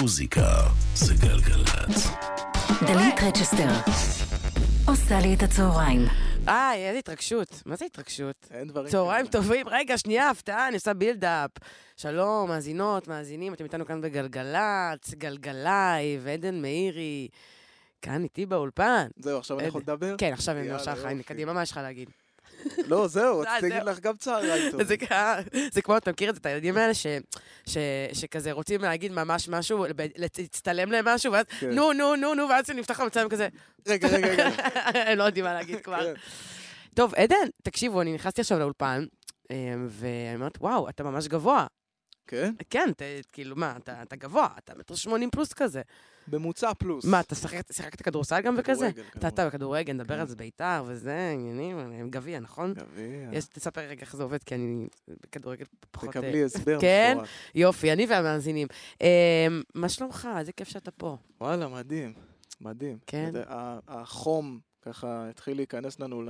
מוזיקה זה גלגלצ. דלית רצ'סטר עושה לי את הצהריים. איי, איזה התרגשות. מה זה התרגשות? אין דברים צהריים. טובים. רגע, שנייה, הפתעה, אני עושה buildup. שלום, מאזינות, מאזינים, אתם איתנו כאן בגלגלצ, גלגלייב, עדן מאירי. כאן איתי באולפן. זהו, עכשיו אני יכול. לדבר? כן, עכשיו אני מרשה לך, הנה, יופי. קדימה, מה יש לך להגיד? לא, זהו, אה, רציתי להגיד. לך גם צהריים טוב. זה כמו, אתה מכיר את הילדים האלה שכזה רוצים להגיד ממש משהו, להצטלם להם משהו, ואז כן. נו, נו, נו, נו, ואז נפתח המצלם כזה, רגע, רגע, רגע. הם לא יודעים מה להגיד כבר. כן. טוב, עדן, תקשיבו, אני נכנסתי עכשיו לאולפן, אה, ואני אומרת, וואו, אתה ממש גבוה. כן? כן, אתה, כאילו, מה, אתה, אתה גבוה, אתה מטר שמונים פלוס כזה. ממוצע פלוס. מה, אתה שיחקת, שיחקת כדורסל גם וכזה? כדורגל, אתה, אתה בכדורגל, נדבר כן. על זה בית"ר וזה, עניינים, גביע, נכון? גביע. יש, תספר רגע איך זה עובד, כי אני בכדורגל פחות... אה, תקבלי הסבר כן? יופי, אני והמאזינים. אה, מה שלומך? איזה כיף שאתה פה. וואלה, מדהים. מדהים. כן? יודע, החום ככה התחיל להיכנס לנו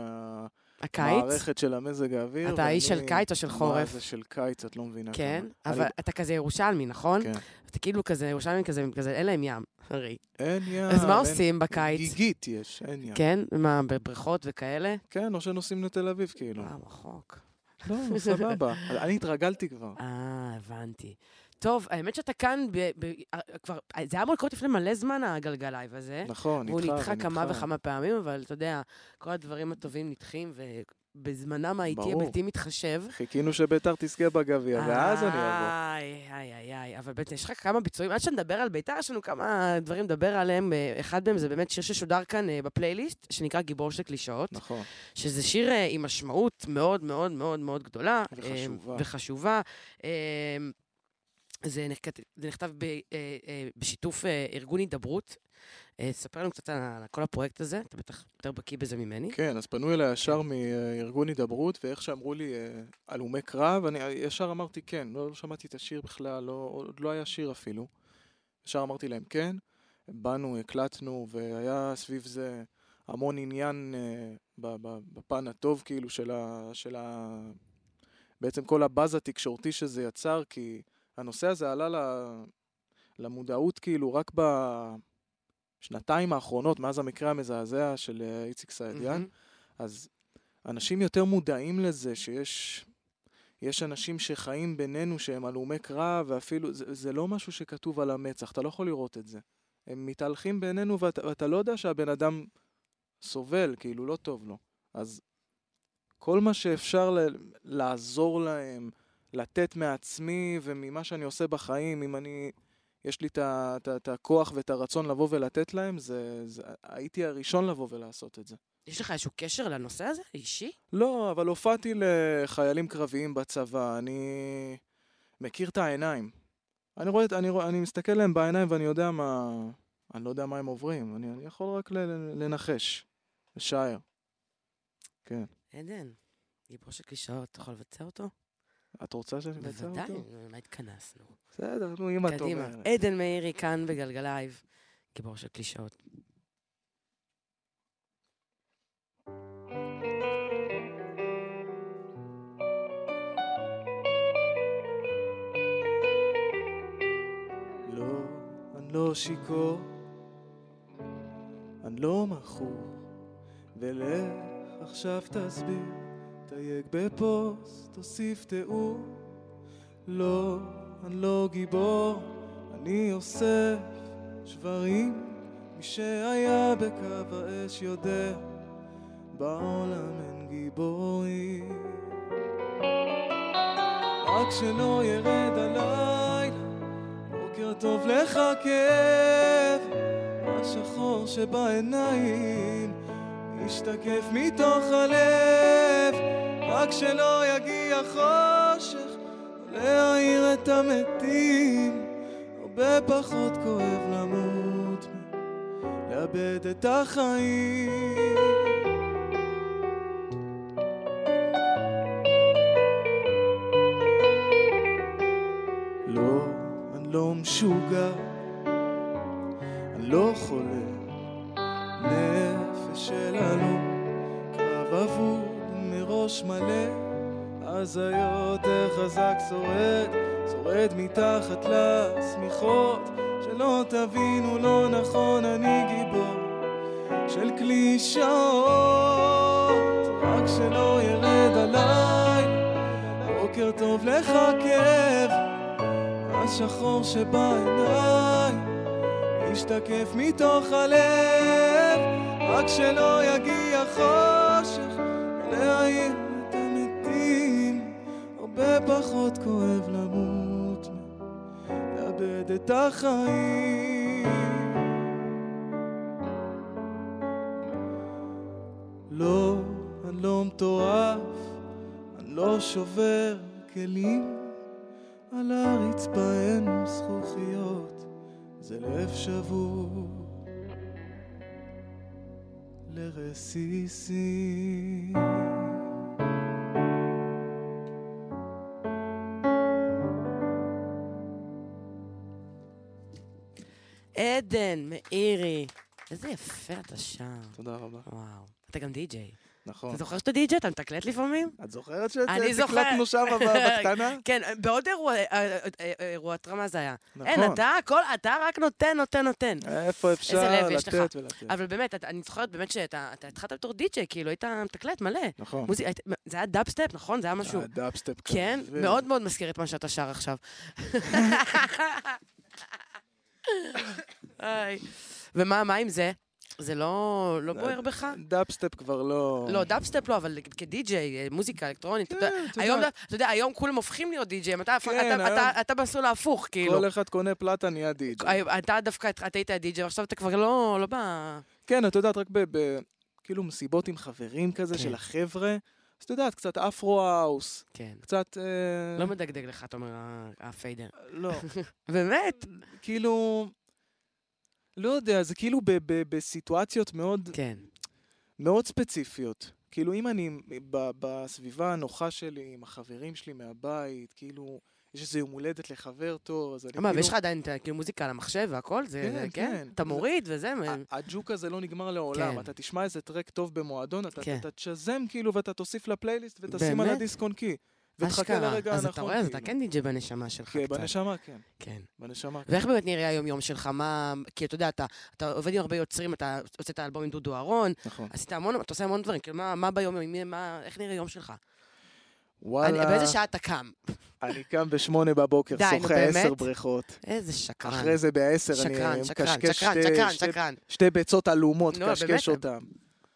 הקיץ? למערכת של המזג האוויר. אתה איש של קיץ או של מה חורף? זה של קיץ, את לא מבינה. כן. אבל אני- אתה כזה ירושלמי, נכון? כן. אתה כאילו כזה ירושלמי כזה, כזה, אין להם ים, הרי. אין ים. אז מה אין- עושים בקיץ? גיגית יש, אין ים. כן? מה, בבריכות וכאלה? כן, או שנוסעים לתל אביב, כאילו. אה, רחוק. לא, סבבה. אני התרגלתי כבר. אה, הבנתי. טוב, האמת שאתה כאן, ב, ב, כבר, זה היה אמור לקרות לפני מלא זמן, הגלגלייב הזה. נכון, והוא נדחה נדחה כמה. וכמה פעמים, אבל אתה יודע, כל הדברים הטובים נדחים, ובזמנם האיטי. הבלתי מתחשב. חיכינו שבית"ר תזכה בגביע, ואז אני אבוא. איי, איי, איי, איי, אבל בעצם יש לך כמה ביצועים, עד שנדבר על בית"ר, יש לנו כמה דברים לדבר עליהם. אה, אחד מהם זה באמת שיר ששודר כאן אה, בפלייליסט, שנקרא גיבור של קלישאות, נכון. שזה שיר אה, עם משמעות מאוד מאוד מאוד מאוד גדולה. וחשובה. אה, וחשובה. אה, זה נכתב, זה נכתב ב, אה, אה, בשיתוף אה, ארגון הידברות. אה, ספר לנו קצת על על כל הפרויקט הזה, אתה בטח יותר בקיא בזה ממני. כן, אז פנו אליי ישר מארגון הידברות, ואיך שאמרו לי, אה, הלומי קרב, אני ישר אמרתי כן, לא, לא שמעתי את השיר בכלל, לא, עוד לא היה שיר אפילו. ישר אמרתי להם כן, באנו, הקלטנו, והיה סביב זה המון עניין אה, בפן הטוב, כאילו, של ה... של ה... בעצם כל הבאז התקשורתי שזה יצר, כי הנושא הזה עלה למודעות, כאילו, רק בשנתיים האחרונות, מאז המקרה המזעזע של אה, איציק סעידיאן. מהמם. אז אנשים יותר מודעים לזה שיש יש אנשים שחיים בינינו שהם הלומי קרב, ואפילו, זה, זה לא משהו שכתוב על המצח, אתה לא יכול לראות את זה. הם מתהלכים בינינו ואתה, ואתה לא יודע שהבן אדם סובל, כאילו לא טוב לו. אז כל מה שאפשר ל- לעזור להם, לתת מעצמי וממה שאני עושה בחיים, אם אני, יש לי את הכוח ואת הרצון לבוא ולתת להם, זה, זה, הייתי הראשון לבוא ולעשות את זה. יש לך איזשהו קשר לנושא הזה, אישי? לא, אבל הופעתי לחיילים קרביים בצבא, אני מכיר את העיניים. אני רואה, אני, רואה, אני מסתכל להם בעיניים ואני יודע מה... אני לא יודע מה הם עוברים, אני, אני יכול רק לנחש, לשער. כן. עדן, גיבור של קלישאות, אתה יכול לבצע אותו? את רוצה שאני אבצע אותו? בוודאי, מה התכנסנו? בסדר, נו, אם את קדימה. אומרת. עדן מאירי כאן בגלגלייב, גיבור של קלישאות. לא, אני לא שיכור, אני לא מכור, ולך עכשיו תסביר, תייג בפוסט, תוסיף תיאור. לא, אני לא גיבור, אני אוסף שברים, מי שהיה בקו האש יודע, בעולם אין גיבורים. רק שלא ירד הלילה בוקר טוב לך כאב, השחור שבעיניים משתקף מתוך הלב, רק שלא יגיע חושך, להעיר את המתים, הרבה פחות כואב למות, לאבד את החיים. לא, אני לא משוגע, אני לא חולה, נפש של הלום, קרב אבוד מראש מלא, הזיות איך חזק שורד, שורד מתחת לשמיכות. של שלא תבינו לא נכון, אני גיבור של קלישאות, רק שלא ירד עליי. בוקר טוב לך כאב, השחור שבעיניי, משתקף מתוך הלב, רק שלא יגיע חושך, להעיר את המתים, הרבה פחות כואב למות, לאבד את החיים. לא, אני לא מטורף, אני לא שובר כלים, על הרצפה אין זכוכיות, זה לב שבור לרסיסים. עדן, מאירי. איזה יפה אתה שר. תודה רבה. וואו. אתה גם די-ג'יי. נכון. אתה זוכר שאתה די-ג'יי? אתה מתקלט לפעמים? את זוכרת זוכרת. שתקלטנו שם בקטנה? כן, בעוד אירוע, אה, אה, אה, זה היה. אין, נכון. אתה הכל, אתה רק נותן, נותן, נותן. איפה אפשר. לתת ולתת. אבל באמת, אני זוכרת באמת שאתה אתה התחלת בתור די-ג'יי, כאילו, היית מתקלט מלא. נכון. זה היה דאפ-סטפ, נכון? זה היה משהו... הדאפסטפ כזה. כן, מאוד מאוד מזכיר את מה שאתה שר עכשיו. ומה מה עם זה? זה לא לא בוער בך? דאפסטפ כבר לא... לא, דאפסטפ לא, אבל כ-DJ, אה, מוזיקה אלקטרונית, אתה יודע, כן, את היום, יודעת. אתה יודע, היום כולם הופכים להיות די-ג'יי, אתה כן, אתה- היום- אתה- אתה במסלול ההפוך, כאילו. כל אחד קונה פלטה נהיה די.ג'יי. אתה דווקא, אתה היית די-ג'יי, ועכשיו אתה כבר לא לא ב... כן, את יודעת, רק ב... ב- כאילו מסיבות עם חברים כזה כן. של החבר'ה. אז את יודעת, קצת Afro house, כן. קצת... אה, לא מדגדג לך, אתה אומר, ה- ה fader. לא. באמת? כאילו... לא יודע, זה כאילו ב- ב- בסיטואציות מאוד כן. מאוד ספציפיות. כאילו, אם אני ב- בסביבה הנוחה שלי, עם החברים שלי מהבית, כאילו, יש איזה יום הולדת לחבר טוב, אז אני מה, כאילו... ויש לך עדיין כאילו מוזיקה על המחשב והכל? זה, כן, כן. כן? אתה מוריד וזה? הג'וק הזה לא נגמר לעולם. כן. אתה תשמע איזה track טוב במועדון, אתה כן. אתה תשזם כאילו, ואתה תוסיף לפלייליסט ותשים על? הדיסק און קי. ותחכה. לרגע אז הנכון, אתה רואה, אז אתה כאילו. כן די-ג'יי בנשמה שלך כן, קצת. בנשמה, כן. כן. בנשמה. ואיך באמת נראה היום-יום שלך? מה... כי אתה יודע, אתה, אתה עובד עם הרבה יוצרים, אתה הוצאת אלבום עם דודו אהרון, נכון. עשית המון, אתה עושה המון דברים, כאילו, מה, מה ביום-יום, מה, איך נראה יום שלך? וואלה, באיזה שעה אתה קם? אני קם בשמונה בבוקר, שוחה עשר? בריכות. איזה שקרן. אחרי זה בעשר אני מקשקש שתי- ביצות עלומות, נו, קשקש באמת? אותם.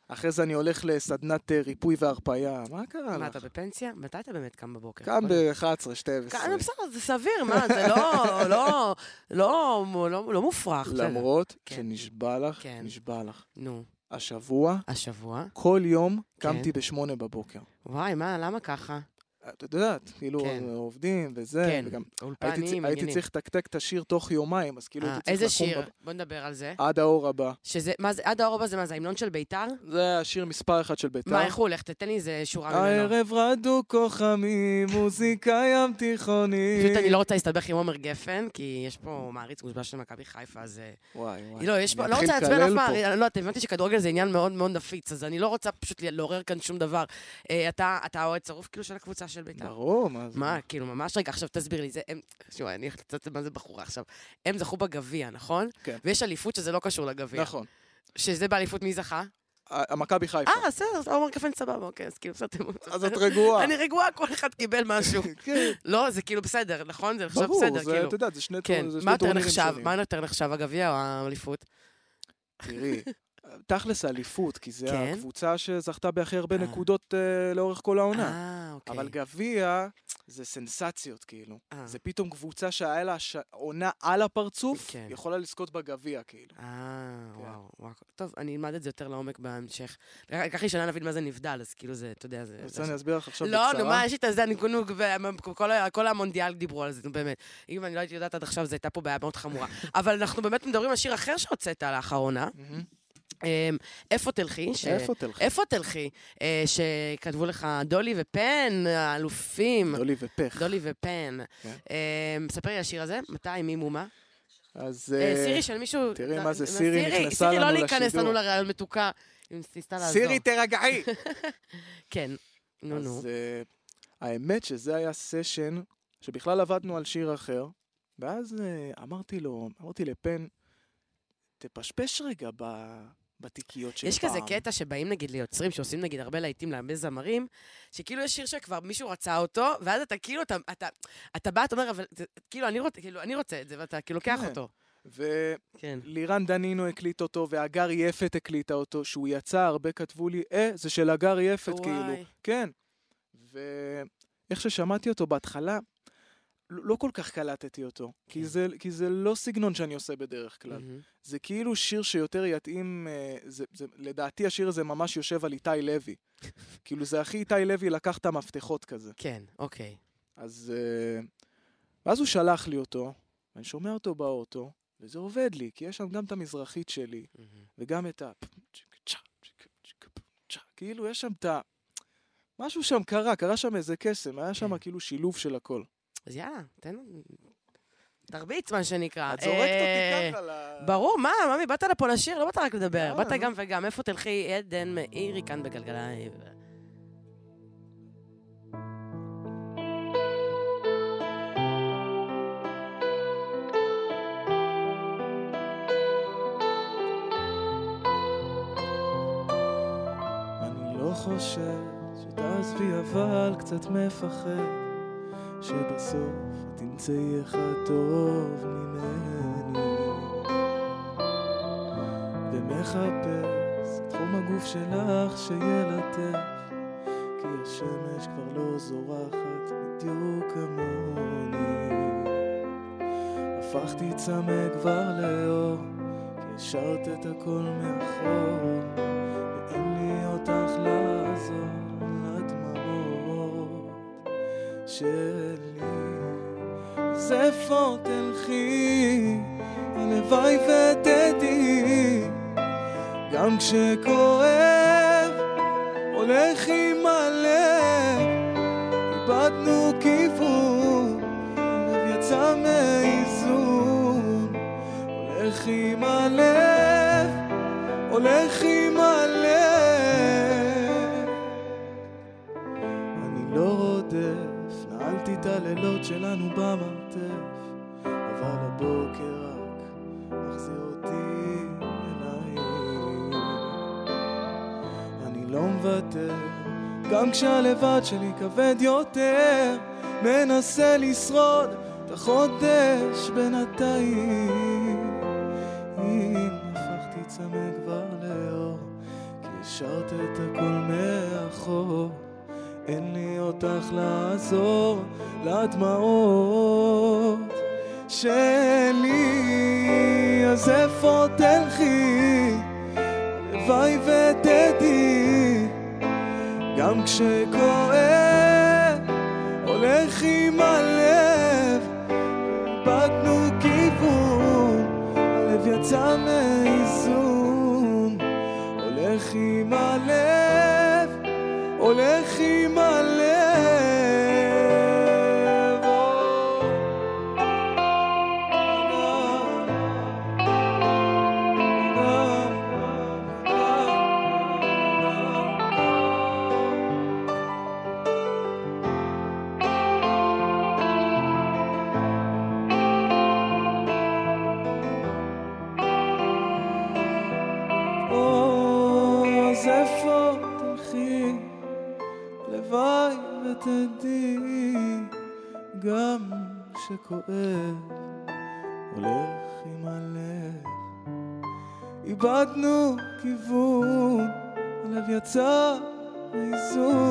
אחרי זה אני הולך לסדנת אה, ריפוי והרפאיה. מה קרה מה, אתה לך? בפנסיה? מתי אתה באמת קם בבוקר? קם בוא- ב-11, 12. קם, בסדר, זה סביר, מה, זה לא, לא, לא, לא, לא מופרך. למרות כן. שנשבע לך, כן. נשבע לך. נו, השבוע, השבוע? כל יום כן. קמתי בשמונה בבוקר. וואי, מה, למה ככה? את יודעת, כאילו, כן. עובדים וזה, כן, וגם הייתי, אולפנים, הייתי עניינים. צריך לתקתק את השיר תוך יומיים, אז כאילו אה, הייתי צריך איזה לקום שיר? בב- בוא נדבר על זה. עד האור הבא. שזה, מה זה, עד האור הבא זה מה זה, ההמנון של ביתר? זה השיר מספר אחד של בית"ר. מה, איך הוא הולך? תתן לי איזה שורה ממנו. הערב רעדו כוכבים, מוזיקה ים תיכוני. פשוט אני לא רוצה להסתבך עם עומר גפן, כי יש פה מעריץ מושבע של מכבי חיפה, אז... אה, וואי, וואי. לא, יש פה, לא רוצה לעצבן אף. מעריץ, לא, אתם הבנתי שכדורגל זה עניין מאוד מאוד נפיץ, אז אני לא רוצה פשוט לעורר כאן שום דבר. אה, אתה אתה אוהד שרוף כאילו של הקבוצה של ביתר. ברור, מה זה? מה, כאילו, ממש רגע, עכשיו תסביר לי, זה הם, תשמע, אני הולכת לצאת מה זה בחורה עכשיו. הם זכו בגביע, נכון? כן. ויש אליפות שזה לא קשור לגביע. נכון. שזה באליפות מי זכה? המכבי חיפה. אה, בסדר, עומר גפן סבבה, אוקיי, אז כאילו, בסדר. אז את רגועה. אני רגועה, כל אחד קיבל משהו. כן, לא, זה כאילו בסדר, נכון? זה נחשב ברור, בסדר, כאילו. את יודעת, זה שני כן, טור- זה מה שני יותר טורנירים? שונים. מה יותר נחשב, הגביע או האליפות? תראי, תכלס אליפות, כי זה כן? הקבוצה שזכתה בהכי הרבה אה. נקודות אה, לאורך כל העונה. אה, אוקיי. אבל גביע זה סנסציות, כאילו. אה. זה פתאום קבוצה שהיה לה ש- עונה על הפרצוף, כן. יכולה לזכות בגביע, כאילו. אה, כן. וואו, וואו. טוב, אני אלמד את זה יותר לעומק בהמשך. לקח לי שנה להבין מה זה נבדל, אז כאילו זה, אתה יודע, זה... אז זה- אני אסביר לך עכשיו לא, בקצרה. נו, מה, יש לי את הזה, אני כאילו, כל המונדיאל דיברו על זה, נו באמת. אם אני לא הייתי יודעת עד עכשיו, זו הייתה פה בעיה מאוד חמורה. אבל אנחנו באמת מדברים על שיר אחר שהוצאת לאחרונה. אמ, איפה תלכי? ש- איפה תלכי? איפה תלכי? אה, שכתבו לך דולי ופן, האלופים. דולי ופח. דולי ופן. כן. אמ, ספר לי על השיר הזה, מתי, מי, מו, מה? אז... אה, אה, סירי של מישהו... תראי מה זה, סירי נכנסה סירי לנו לא להיכנס לשידור. לנו לרעיון מתוקה, היא ניסתה לעזור. סירי, תרגעי! כן, נו, נו. אז אה, האמת שזה היה סשן שבכלל עבדנו על שיר אחר, ואז אה, אמרתי לו, אמרתי לפן, תפשפש רגע ב... בתיקיות של יש פעם. כזה קטע שבאים נגיד ליוצרים שעושים נגיד הרבה להיטים להרבה זמרים, שכאילו יש שיר שכבר מישהו רצה אותו, ואז אתה כאילו, אתה, אתה, אתה בא, אתה אומר, אבל כאילו, אני רוצה, כאילו, אני רוצה את זה, ואתה כאילו לוקח כן. אותו. כן. ולירן דנינו הקליט אותו, והגר יפת הקליטה אותו, שהוא יצא, הרבה כתבו לי, אה, זה של הגר יפת, כאילו. וואי. כן. ואיך ששמעתי אותו בהתחלה, לא לא כל כך קלטתי אותו. כי, כן. זה, כי זה לא סגנון שאני עושה בדרך כלל. מהמם. זה כאילו שיר שיותר יתאים, אה, זה, זה, לדעתי השיר הזה ממש יושב על איתי לוי. כאילו זה הכי איתי לוי לקח את המפתחות כזה. כן, אוקיי. אז... אה, ואז הוא שלח לי אותו, ואני שומע אותו באוטו, וזה עובד לי, כי יש שם גם את המזרחית שלי, מהמם. וגם את ה... כאילו, יש שם את ה... משהו שם קרה, קרה שם איזה קסם, היה שם כן. כאילו שילוב של הכל. אז יאללה, תן... תרביץ, מה שנקרא. את זורקת אה, אותי ככה ל... ברור, מה, ממי, באת לפה לשיר, לא באת רק לדבר. באת. גם וגם. איפה תלכי, עדן מאירי כאן בגלגלייב. אני לא חושב שתעזבי, אבל קצת מפחד שבסוף תמצאי אחד טוב ממני. ומחפש את חום הגוף שלך שילטף כי השמש כבר לא זורחת בדיוק כמוני. הפכתי צמא כבר לאור כי השארת את הכל מאחור איפה תלכי הלוואי ותדעי. גם כשכואב הולך עם הלב. איבדנו כיוון הלב יצא מאיזון. הולך עם הלב הולך עם כשהלבד שלי כבד יותר מנסה לשרוד את החודש בינתיים. אם הפכתי צמא כבר לאור כי השארת את הכל מאחור אין לי אותך לעזור לדמעות שלי. אז איפה תלכי? הלוואי ותדעי גם כשכואב הולך עם הלב. איבדנו כיוון הלב יצא מאיזון. הולך עם הלב הולך שכואב הולך עם הלב. איבדנו כיוון הלב יצא מאיזון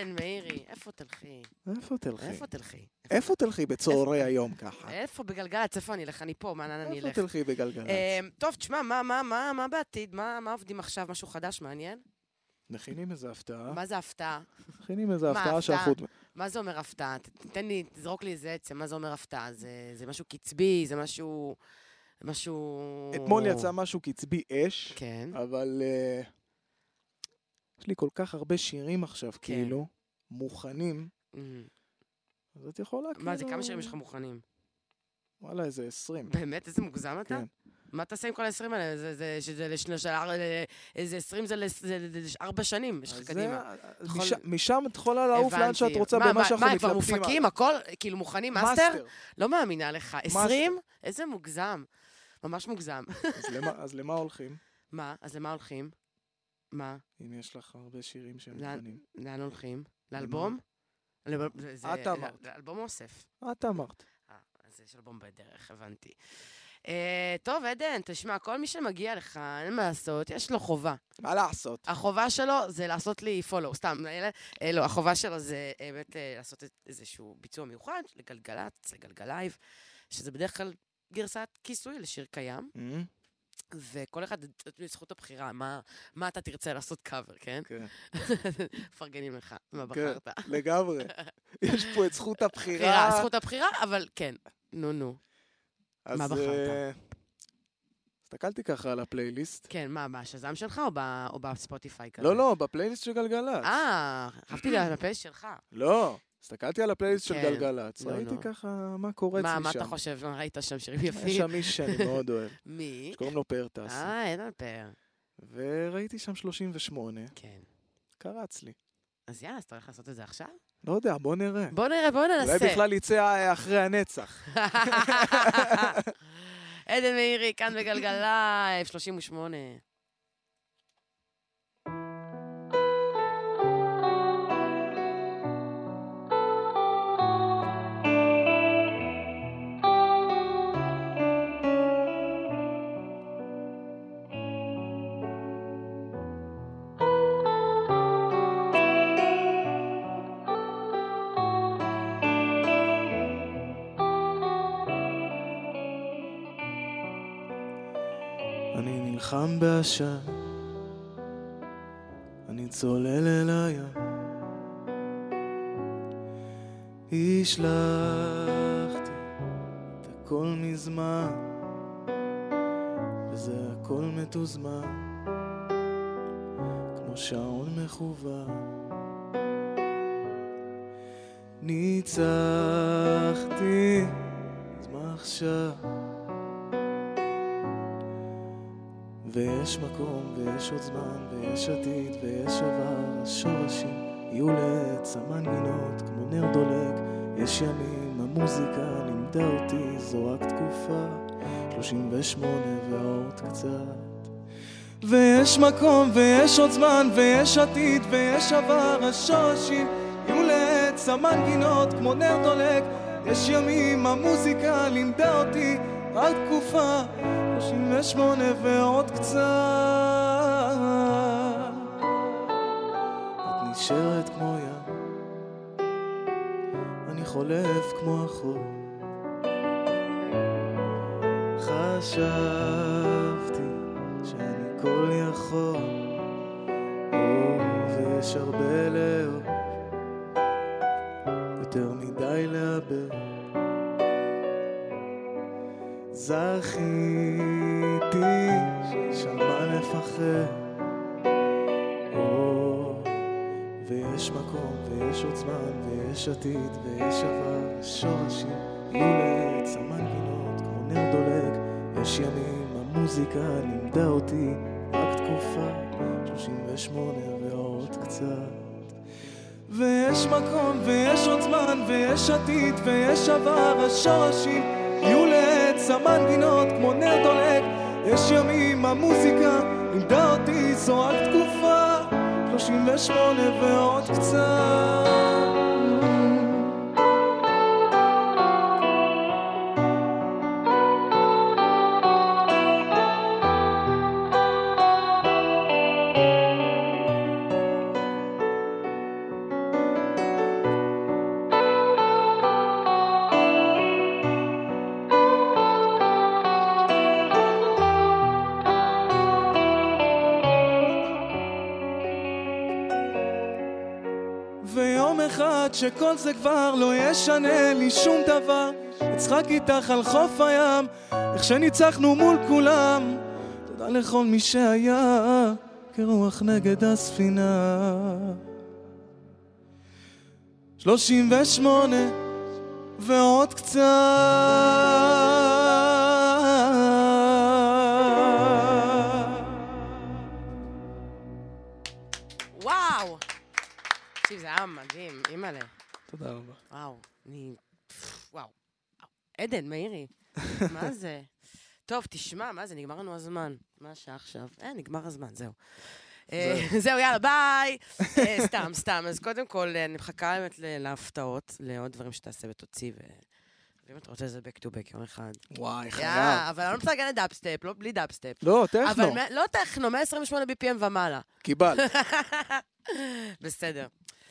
עדן מאירי, איפה תלכי? איפה תלכי? איפה תלכי? איפה תלכי בצהרי היום ככה? איפה בגלגלצ? איפה אני אלך? אני פה, מה, לאן אני איפה אלך? תלכי בגלגלצ? אמ, טוב, תשמע, מה, מה, מה, מה בעתיד? מה, מה עובדים עכשיו? משהו חדש, מעניין? מכינים איזה הפתעה. מה זה הפתעה? מכינים איזה הפתעה? שאנחנו... מה זה אומר הפתעה? תן לי, תזרוק לי איזה עצם, מה זה אומר הפתעה? זה, משהו קצבי? זה משהו... משהו... אתמול יצא משהו קצבי אש, כן. אבל אה, יש לי כל כך הרבה שירים עכשיו, כן. כאילו, מוכנים, אמ, אז את יכולה כאילו... מה זה, כמה שירים יש לך מוכנים? וואלה, איזה 20. באמת, איזה מוגזם אתה? כן. מה תעשה עם כל ה-20 האלה? זה- זה- שזה לשנה של... איזה 20 זה לס- זה- זה- זה ארבע שנים, יש לך זה- קדימה. יכול- משם- משם את יכולה לעוף לאן שאת. רוצה מה, במה מה, שאנחנו מה, הם כבר מתלבטים. מופקים, הכל? כאילו מוכנים, master? master. לא מאמינה לך. 20? איזה מוגזם. ממש מוגזם. אז למה- אז למה הולכים? מה? אז למה הולכים? מה? אם יש לך הרבה שירים שהם מוכנים. לאן הולכים? לאלבום? את אמרת. לאלבום אוסף. את אמרת. אה, אז יש אלבום בדרך, הבנתי. אה, טוב, עדן, תשמע, כל מי שמגיע לך, אין מה לעשות, יש לו חובה. מה לעשות? החובה שלו זה לעשות לי follow, סתם, אה, לא, החובה שלו זה באמת לעשות איזשהו ביצוע מיוחד לגלגלצ, לגלגלייב, שזה בדרך כלל גרסת כיסוי לשיר קיים, אמ, וכל אחד, זכות הבחירה, מה, מה אתה תרצה לעשות קאבר, כן? כן, מפרגנים לך, מה כן. בחרת. לגמרי. יש פה את זכות בחירה, הבחירה. זכות הבחירה, אבל כן, נו נו. אז, מה בחרת? אה, הסתכלתי ככה על הפלייליסט. כן, מה, בשזם שלך או ב- או בספוטיפיי כזה? לא, לא, בפלייליסט של גלגלצ. אה, חשבתי על הפייס שלך. לא, הסתכלתי על הפלייליסט של כן. גלגלצ, לא, ראיתי לא. ככה מה קורץ לי שם. מה, אתה חושב? מה, ראית שם שירים יש יפים? שם מישהו שאני מאוד אוהב, מי? שקוראים לו פאר טסי. אה, אין על פאר. וראיתי שם 38, כן. קרץ לי. אז יאללה, אז אתה הולך לעשות את זה עכשיו? לא יודע, בוא נראה. בוא נראה, בוא ננסה. אולי בכלל יצא אחרי הנצח. עדן מאירי, כאן בגלגלייב, 38. אני נלחם בעשן, אני צולל אל הים. השלכתי את הכל מזמן, וזה הכל מתוזמן, כמו שעון מכוון. ניצחתי, אז מה עכשיו? ויש מקום, ויש עוד זמן, ויש עתיד, ויש עבר, השורשים יהיו לעץ המנגינות כמו נר דולק, יש ימים, המוזיקה לימדה אותי, זו רק תקופה, 38 ועוד קצת. ויש מקום, ויש עוד זמן, ויש עתיד, ויש עבר, השורשים יהיו לעץ המנגינות כמו נר דולק, יש ימים, המוזיקה לימדה אותי, רק תקופה, 38 ועוד קצת. את נשארת כמו ים, אני חולף כמו החול. חשבתי שאני כל יכול, ויש הרבה לאהוב, יותר מדי לאבד. זכיתי שיש מה לפחד. ויש מקום, ויש עוד זמן, ויש עתיד, ויש עבר, שורשים יהיו לעץ המנגינות כמו נר דולק. יש ימים, המוזיקה לימדה אותי רק תקופה, 38 ועוד קצת. ויש מקום, ויש עוד זמן, ויש עתיד, ויש עבר, השורשים יהיו לעץ המנגינות כמו נר דולק. יש ימים, המוזיקה לימדה אותי, זו רק תקופה, 38 ועוד קצת. ויום אחד שכל זה כבר לא ישנה לי שום דבר. אצחק איתך על חוף הים איך שניצחנו מול כולם. תודה לכל מי שהיה כרוח נגד הספינה. שלושים ושמונה ועוד קצת. היה מדהים, אימא'לה. תודה רבה. וואו, אני... וואו. עדן, מאירי, מה זה? טוב, תשמע, מה זה, נגמר לנו הזמן. מה השעה עכשיו? אה, נגמר הזמן, זהו. אה, זהו, יאללה, ביי. אה, סתם, סתם. אז קודם כל, אה, אני מחכה באמת להפתעות, לעוד דברים שתעשה ותוציא. ואם אתה רוצה זה back to back יום אחד. וואי, חייב. אבל אני לא מפרגנת דאפסטפ, לא בלי דאפסטפ. לא, techno. לא techno, 128 BPM ומעלה. קיבלת. בסדר.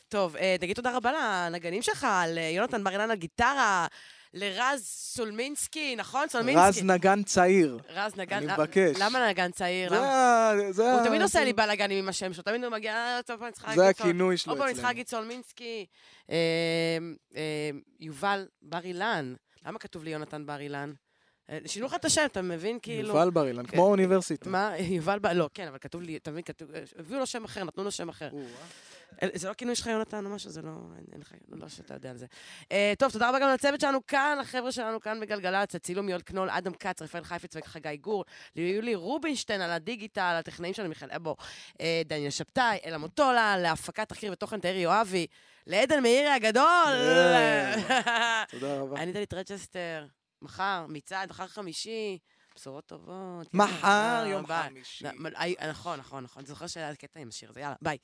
טוב, אה, תגיד תודה רבה לנגנים שלך, ליונתן בר אילן על גיטרה, לרז סולמינסקי, נכון? סולמינסקי. רז נגן צעיר. רז נגן. אני למה- מבקש. למה נגן צעיר? זה? ה... זה הוא תמיד עושה לי בלאגנים עם השם שלו, תמיד הוא מגיע, אה, זה הכינוי שלו עוד פעם אצלנו. להגיד סולמינסקי. אה, אה, יובל בר אילן. למה כתוב לי יונתן בר אילן? אה, שינו לך את השם, אתה מבין? כאילו... יובל בר אילן, כן. כמו האוניברסיטה. מה? יובל בר... לא, כן, אבל כתוב לי, אתה מבין? כתוב... הביאו לו שם אחר, נתנו לו שם אחר. זה לא כינוי שלך, יונתן, או משהו? זה לא... אין, לך... לא שאתה יודע על זה. אה, טוב, תודה רבה גם לצוות שלנו כאן, לחבר'ה שלנו כאן בגלגלצ, הצילום יואל קנול, אדם כץ, רפאל חיפץ וחגי גור, ליולי רובינשטיין על הדיגיטל, הטכנאים שלנו, מיכאל אבו, אה, דניאל שבתאי, אלה מוטולה, להפקת תחקיר ותוכן תארי יואבי, לעדן מאירי הגדול! תודה רבה. אני דלית רצ'סטר, מחר, מצעד, מחר חמישי, בשורות טובות. מחר, יום. חמישי. אה, נכון, נכון, נכון. זוכר שהיה קטע עם השיר הזה, יאללה, ביי.